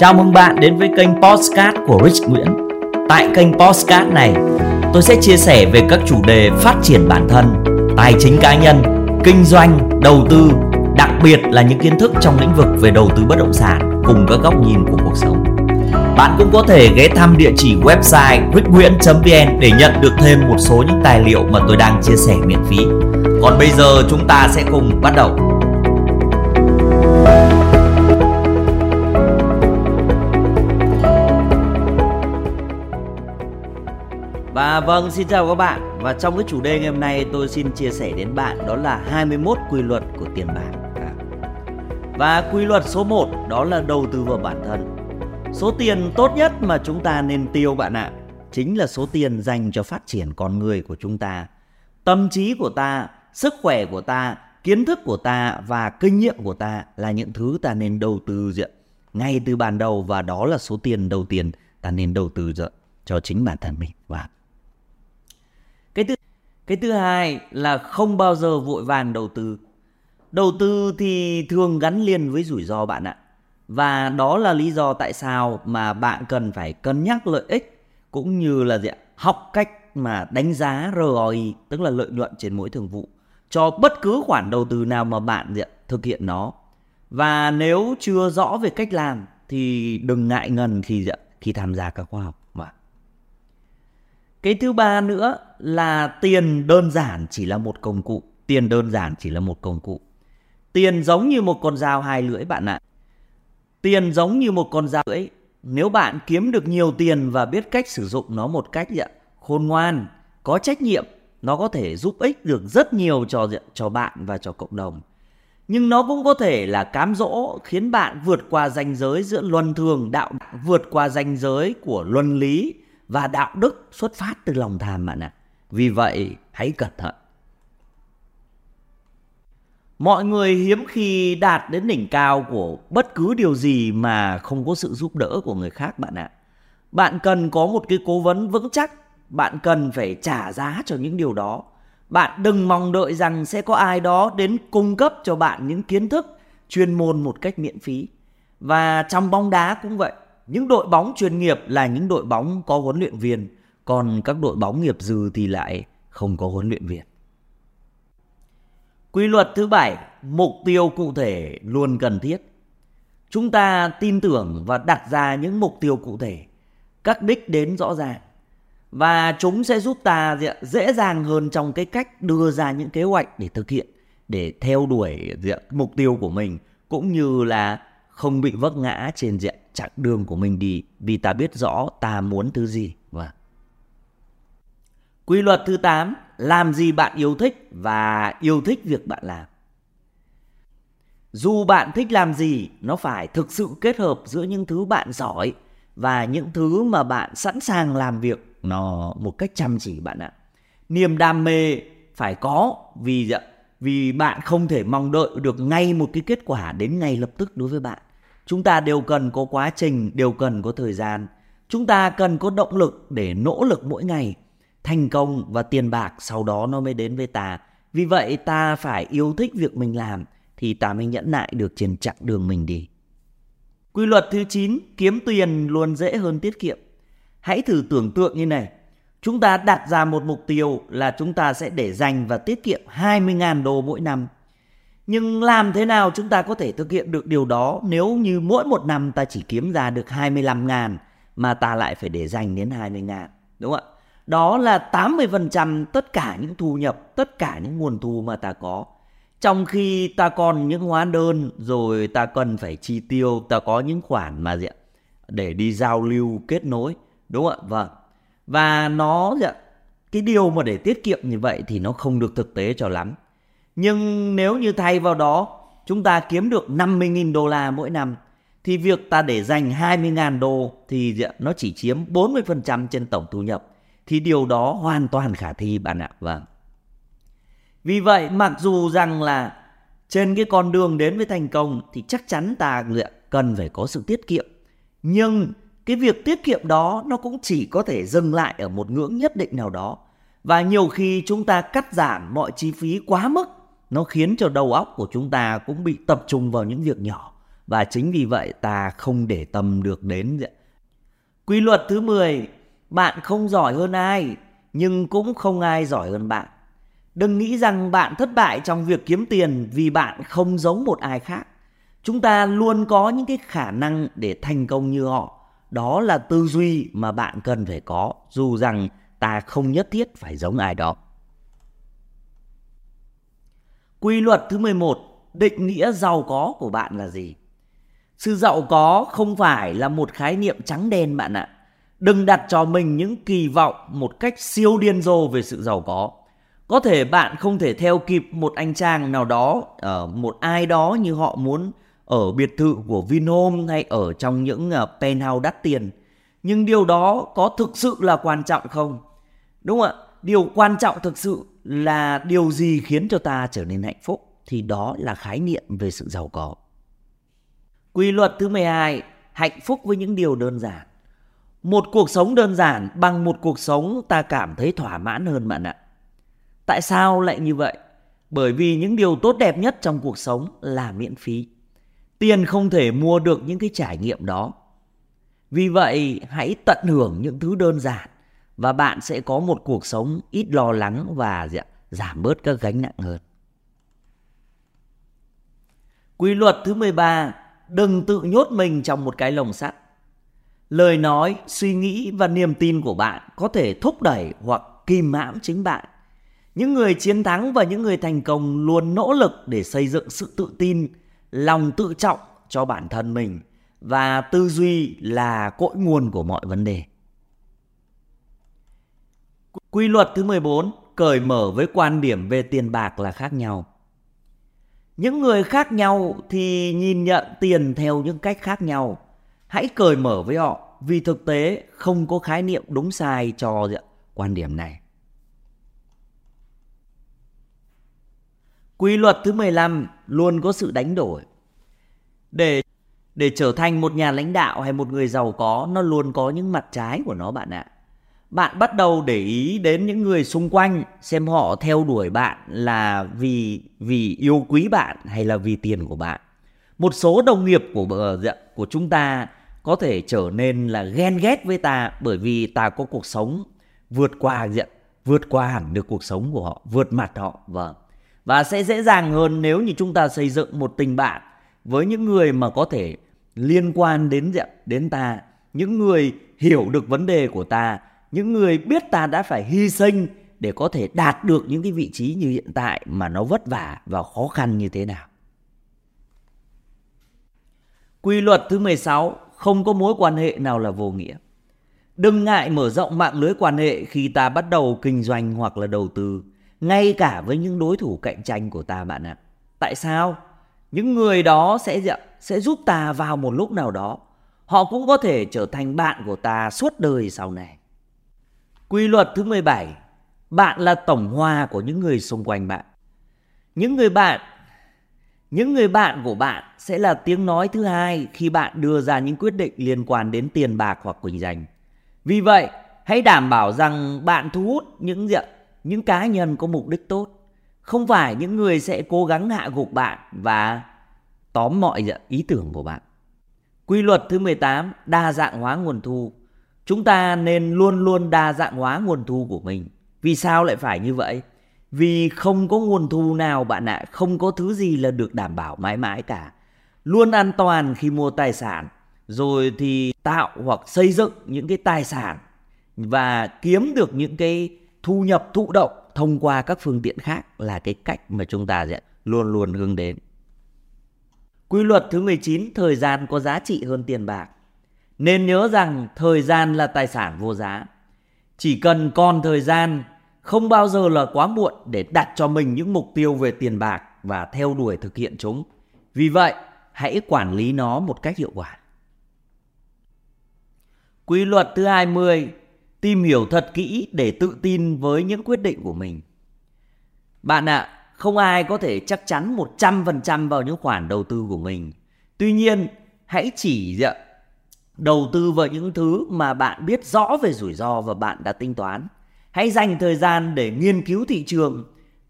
Chào mừng bạn đến với kênh Postcard của Rich Nguyễn. Tại kênh Postcard này, tôi sẽ chia sẻ về các chủ đề phát triển bản thân, tài chính cá nhân, kinh doanh, đầu tư, đặc biệt là những kiến thức trong lĩnh vực về đầu tư bất động sản cùng các góc nhìn của cuộc sống. Bạn cũng có thể ghé thăm địa chỉ website richnguyen.vn để nhận được thêm một số những tài liệu mà tôi đang chia sẻ miễn phí. Còn bây giờ chúng ta sẽ cùng bắt đầu. Và vâng, xin chào các bạn. Và trong cái chủ đề ngày hôm nay tôi xin chia sẻ đến bạn đó là 21 quy luật của tiền bạc. À. Và quy luật số 1 đó là đầu tư vào bản thân. Số tiền tốt nhất mà chúng ta nên tiêu bạn ạ, chính là số tiền dành cho phát triển con người của chúng ta. Tâm trí của ta, sức khỏe của ta, kiến thức của ta và kinh nghiệm của ta là những thứ ta nên đầu tư diện ngay từ ban đầu và đó là số tiền đầu tiên ta nên đầu tư cho chính bản thân mình. Và cái thứ cái thứ hai là không bao giờ vội vàng đầu tư. Đầu tư thì thường gắn liền với rủi ro bạn ạ. Và đó là lý do tại sao mà bạn cần phải cân nhắc lợi ích cũng như là gì học cách mà đánh giá ROI, tức là lợi nhuận trên mỗi thường vụ cho bất cứ khoản đầu tư nào mà bạn gì thực hiện nó. Và nếu chưa rõ về cách làm thì đừng ngại ngần khi khi tham gia các khóa học. Cái thứ ba nữa là tiền đơn giản chỉ là một công cụ. Tiền đơn giản chỉ là một công cụ. Tiền giống như một con dao hai lưỡi bạn ạ. Tiền giống như một con dao lưỡi. Nếu bạn kiếm được nhiều tiền và biết cách sử dụng nó một cách khôn ngoan, có trách nhiệm, nó có thể giúp ích được rất nhiều cho cho bạn và cho cộng đồng. Nhưng nó cũng có thể là cám dỗ khiến bạn vượt qua ranh giới giữa luân thường đạo vượt qua ranh giới của luân lý và đạo đức xuất phát từ lòng tham bạn ạ. Vì vậy, hãy cẩn thận. Mọi người hiếm khi đạt đến đỉnh cao của bất cứ điều gì mà không có sự giúp đỡ của người khác bạn ạ. Bạn cần có một cái cố vấn vững chắc, bạn cần phải trả giá cho những điều đó. Bạn đừng mong đợi rằng sẽ có ai đó đến cung cấp cho bạn những kiến thức chuyên môn một cách miễn phí. Và trong bóng đá cũng vậy, những đội bóng chuyên nghiệp là những đội bóng có huấn luyện viên, còn các đội bóng nghiệp dư thì lại không có huấn luyện viên. Quy luật thứ bảy, mục tiêu cụ thể luôn cần thiết. Chúng ta tin tưởng và đặt ra những mục tiêu cụ thể, các đích đến rõ ràng và chúng sẽ giúp ta dễ dàng hơn trong cái cách đưa ra những kế hoạch để thực hiện, để theo đuổi mục tiêu của mình cũng như là không bị vấp ngã trên diện chặng đường của mình đi vì ta biết rõ ta muốn thứ gì. Và quy luật thứ 8 làm gì bạn yêu thích và yêu thích việc bạn làm. Dù bạn thích làm gì, nó phải thực sự kết hợp giữa những thứ bạn giỏi và những thứ mà bạn sẵn sàng làm việc nó một cách chăm chỉ bạn ạ. Niềm đam mê phải có vì vì bạn không thể mong đợi được ngay một cái kết quả đến ngay lập tức đối với bạn chúng ta đều cần có quá trình, đều cần có thời gian. Chúng ta cần có động lực để nỗ lực mỗi ngày, thành công và tiền bạc sau đó nó mới đến với ta. Vì vậy ta phải yêu thích việc mình làm thì ta mới nhẫn nại được trên chặng đường mình đi. Quy luật thứ 9 kiếm tiền luôn dễ hơn tiết kiệm. Hãy thử tưởng tượng như này. Chúng ta đặt ra một mục tiêu là chúng ta sẽ để dành và tiết kiệm 20.000 đô mỗi năm nhưng làm thế nào chúng ta có thể thực hiện được điều đó nếu như mỗi một năm ta chỉ kiếm ra được 25 ngàn mà ta lại phải để dành đến 20 ngàn. Đúng không ạ? Đó là 80% tất cả những thu nhập, tất cả những nguồn thu mà ta có. Trong khi ta còn những hóa đơn rồi ta cần phải chi tiêu, ta có những khoản mà gì ạ? để đi giao lưu, kết nối. Đúng không ạ? Vâng. Và nó gì ạ? cái điều mà để tiết kiệm như vậy thì nó không được thực tế cho lắm. Nhưng nếu như thay vào đó, chúng ta kiếm được 50.000 đô la mỗi năm, thì việc ta để dành 20.000 đô thì nó chỉ chiếm 40% trên tổng thu nhập thì điều đó hoàn toàn khả thi, bạn ạ. Vâng. Vì vậy, mặc dù rằng là trên cái con đường đến với thành công thì chắc chắn ta cần phải có sự tiết kiệm. Nhưng cái việc tiết kiệm đó nó cũng chỉ có thể dừng lại ở một ngưỡng nhất định nào đó. Và nhiều khi chúng ta cắt giảm mọi chi phí quá mức nó khiến cho đầu óc của chúng ta cũng bị tập trung vào những việc nhỏ. Và chính vì vậy ta không để tâm được đến quy luật thứ 10 bạn không giỏi hơn ai, nhưng cũng không ai giỏi hơn bạn. Đừng nghĩ rằng bạn thất bại trong việc kiếm tiền vì bạn không giống một ai khác. Chúng ta luôn có những cái khả năng để thành công như họ. Đó là tư duy mà bạn cần phải có, dù rằng ta không nhất thiết phải giống ai đó quy luật thứ 11 định nghĩa giàu có của bạn là gì sự giàu có không phải là một khái niệm trắng đen bạn ạ đừng đặt cho mình những kỳ vọng một cách siêu điên rồ về sự giàu có có thể bạn không thể theo kịp một anh chàng nào đó ở một ai đó như họ muốn ở biệt thự của Vinhome hay ở trong những ờ, penthouse đắt tiền. Nhưng điều đó có thực sự là quan trọng không? Đúng không ạ? Điều quan trọng thực sự là điều gì khiến cho ta trở nên hạnh phúc thì đó là khái niệm về sự giàu có. Quy luật thứ 12, hạnh phúc với những điều đơn giản. Một cuộc sống đơn giản bằng một cuộc sống ta cảm thấy thỏa mãn hơn bạn ạ. Tại sao lại như vậy? Bởi vì những điều tốt đẹp nhất trong cuộc sống là miễn phí. Tiền không thể mua được những cái trải nghiệm đó. Vì vậy, hãy tận hưởng những thứ đơn giản và bạn sẽ có một cuộc sống ít lo lắng và dạ, giảm bớt các gánh nặng hơn. Quy luật thứ 13, đừng tự nhốt mình trong một cái lồng sắt. Lời nói, suy nghĩ và niềm tin của bạn có thể thúc đẩy hoặc kìm hãm chính bạn. Những người chiến thắng và những người thành công luôn nỗ lực để xây dựng sự tự tin, lòng tự trọng cho bản thân mình và tư duy là cội nguồn của mọi vấn đề. Quy luật thứ 14, cởi mở với quan điểm về tiền bạc là khác nhau. Những người khác nhau thì nhìn nhận tiền theo những cách khác nhau. Hãy cởi mở với họ vì thực tế không có khái niệm đúng sai cho dạ, quan điểm này. Quy luật thứ 15 luôn có sự đánh đổi. Để để trở thành một nhà lãnh đạo hay một người giàu có, nó luôn có những mặt trái của nó bạn ạ. Bạn bắt đầu để ý đến những người xung quanh xem họ theo đuổi bạn là vì vì yêu quý bạn hay là vì tiền của bạn. Một số đồng nghiệp của ờ, dạ, của chúng ta có thể trở nên là ghen ghét với ta bởi vì ta có cuộc sống vượt qua diện vượt qua hẳn được cuộc sống của họ, vượt mặt họ. và và sẽ dễ dàng hơn nếu như chúng ta xây dựng một tình bạn với những người mà có thể liên quan đến diện đến ta, những người hiểu được vấn đề của ta, những người biết ta đã phải hy sinh để có thể đạt được những cái vị trí như hiện tại mà nó vất vả và khó khăn như thế nào. Quy luật thứ 16, không có mối quan hệ nào là vô nghĩa. Đừng ngại mở rộng mạng lưới quan hệ khi ta bắt đầu kinh doanh hoặc là đầu tư ngay cả với những đối thủ cạnh tranh của ta bạn ạ. Tại sao? Những người đó sẽ sẽ giúp ta vào một lúc nào đó. Họ cũng có thể trở thành bạn của ta suốt đời sau này. Quy luật thứ 17. Bạn là tổng hòa của những người xung quanh bạn. Những người bạn những người bạn của bạn sẽ là tiếng nói thứ hai khi bạn đưa ra những quyết định liên quan đến tiền bạc hoặc quỳnh dành. Vì vậy, hãy đảm bảo rằng bạn thu hút những diện những cá nhân có mục đích tốt không phải những người sẽ cố gắng hạ gục bạn và tóm mọi ý tưởng của bạn. Quy luật thứ 18, đa dạng hóa nguồn thu. Chúng ta nên luôn luôn đa dạng hóa nguồn thu của mình. Vì sao lại phải như vậy? Vì không có nguồn thu nào bạn ạ, không có thứ gì là được đảm bảo mãi mãi cả. Luôn an toàn khi mua tài sản, rồi thì tạo hoặc xây dựng những cái tài sản và kiếm được những cái thu nhập thụ động thông qua các phương tiện khác là cái cách mà chúng ta sẽ luôn luôn hướng đến. Quy luật thứ 19, thời gian có giá trị hơn tiền bạc. Nên nhớ rằng thời gian là tài sản vô giá. Chỉ cần còn thời gian, không bao giờ là quá muộn để đặt cho mình những mục tiêu về tiền bạc và theo đuổi thực hiện chúng. Vì vậy, hãy quản lý nó một cách hiệu quả. Quy luật thứ 20, tìm hiểu thật kỹ để tự tin với những quyết định của mình. Bạn ạ, à, không ai có thể chắc chắn 100% vào những khoản đầu tư của mình. Tuy nhiên, hãy chỉ đầu tư vào những thứ mà bạn biết rõ về rủi ro và bạn đã tính toán. Hãy dành thời gian để nghiên cứu thị trường,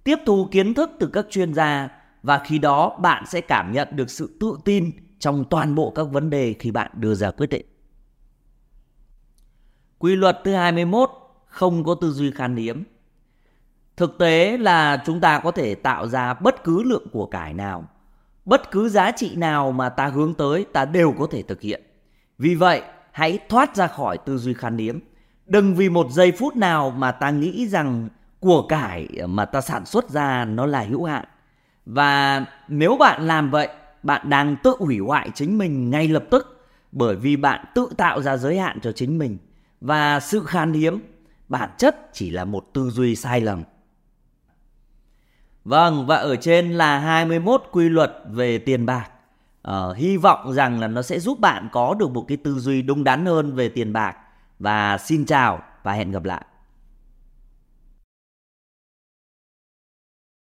tiếp thu kiến thức từ các chuyên gia và khi đó bạn sẽ cảm nhận được sự tự tin trong toàn bộ các vấn đề khi bạn đưa ra quyết định. Quy luật thứ 21 không có tư duy khan hiếm. Thực tế là chúng ta có thể tạo ra bất cứ lượng của cải nào, bất cứ giá trị nào mà ta hướng tới ta đều có thể thực hiện. Vì vậy, hãy thoát ra khỏi tư duy khan hiếm. Đừng vì một giây phút nào mà ta nghĩ rằng của cải mà ta sản xuất ra nó là hữu hạn. Và nếu bạn làm vậy, bạn đang tự hủy hoại chính mình ngay lập tức bởi vì bạn tự tạo ra giới hạn cho chính mình và sự khan hiếm bản chất chỉ là một tư duy sai lầm. Vâng, và ở trên là 21 quy luật về tiền bạc uh, hy vọng rằng là nó sẽ giúp bạn có được một cái tư duy đúng đắn hơn về tiền bạc. Và xin chào và hẹn gặp lại.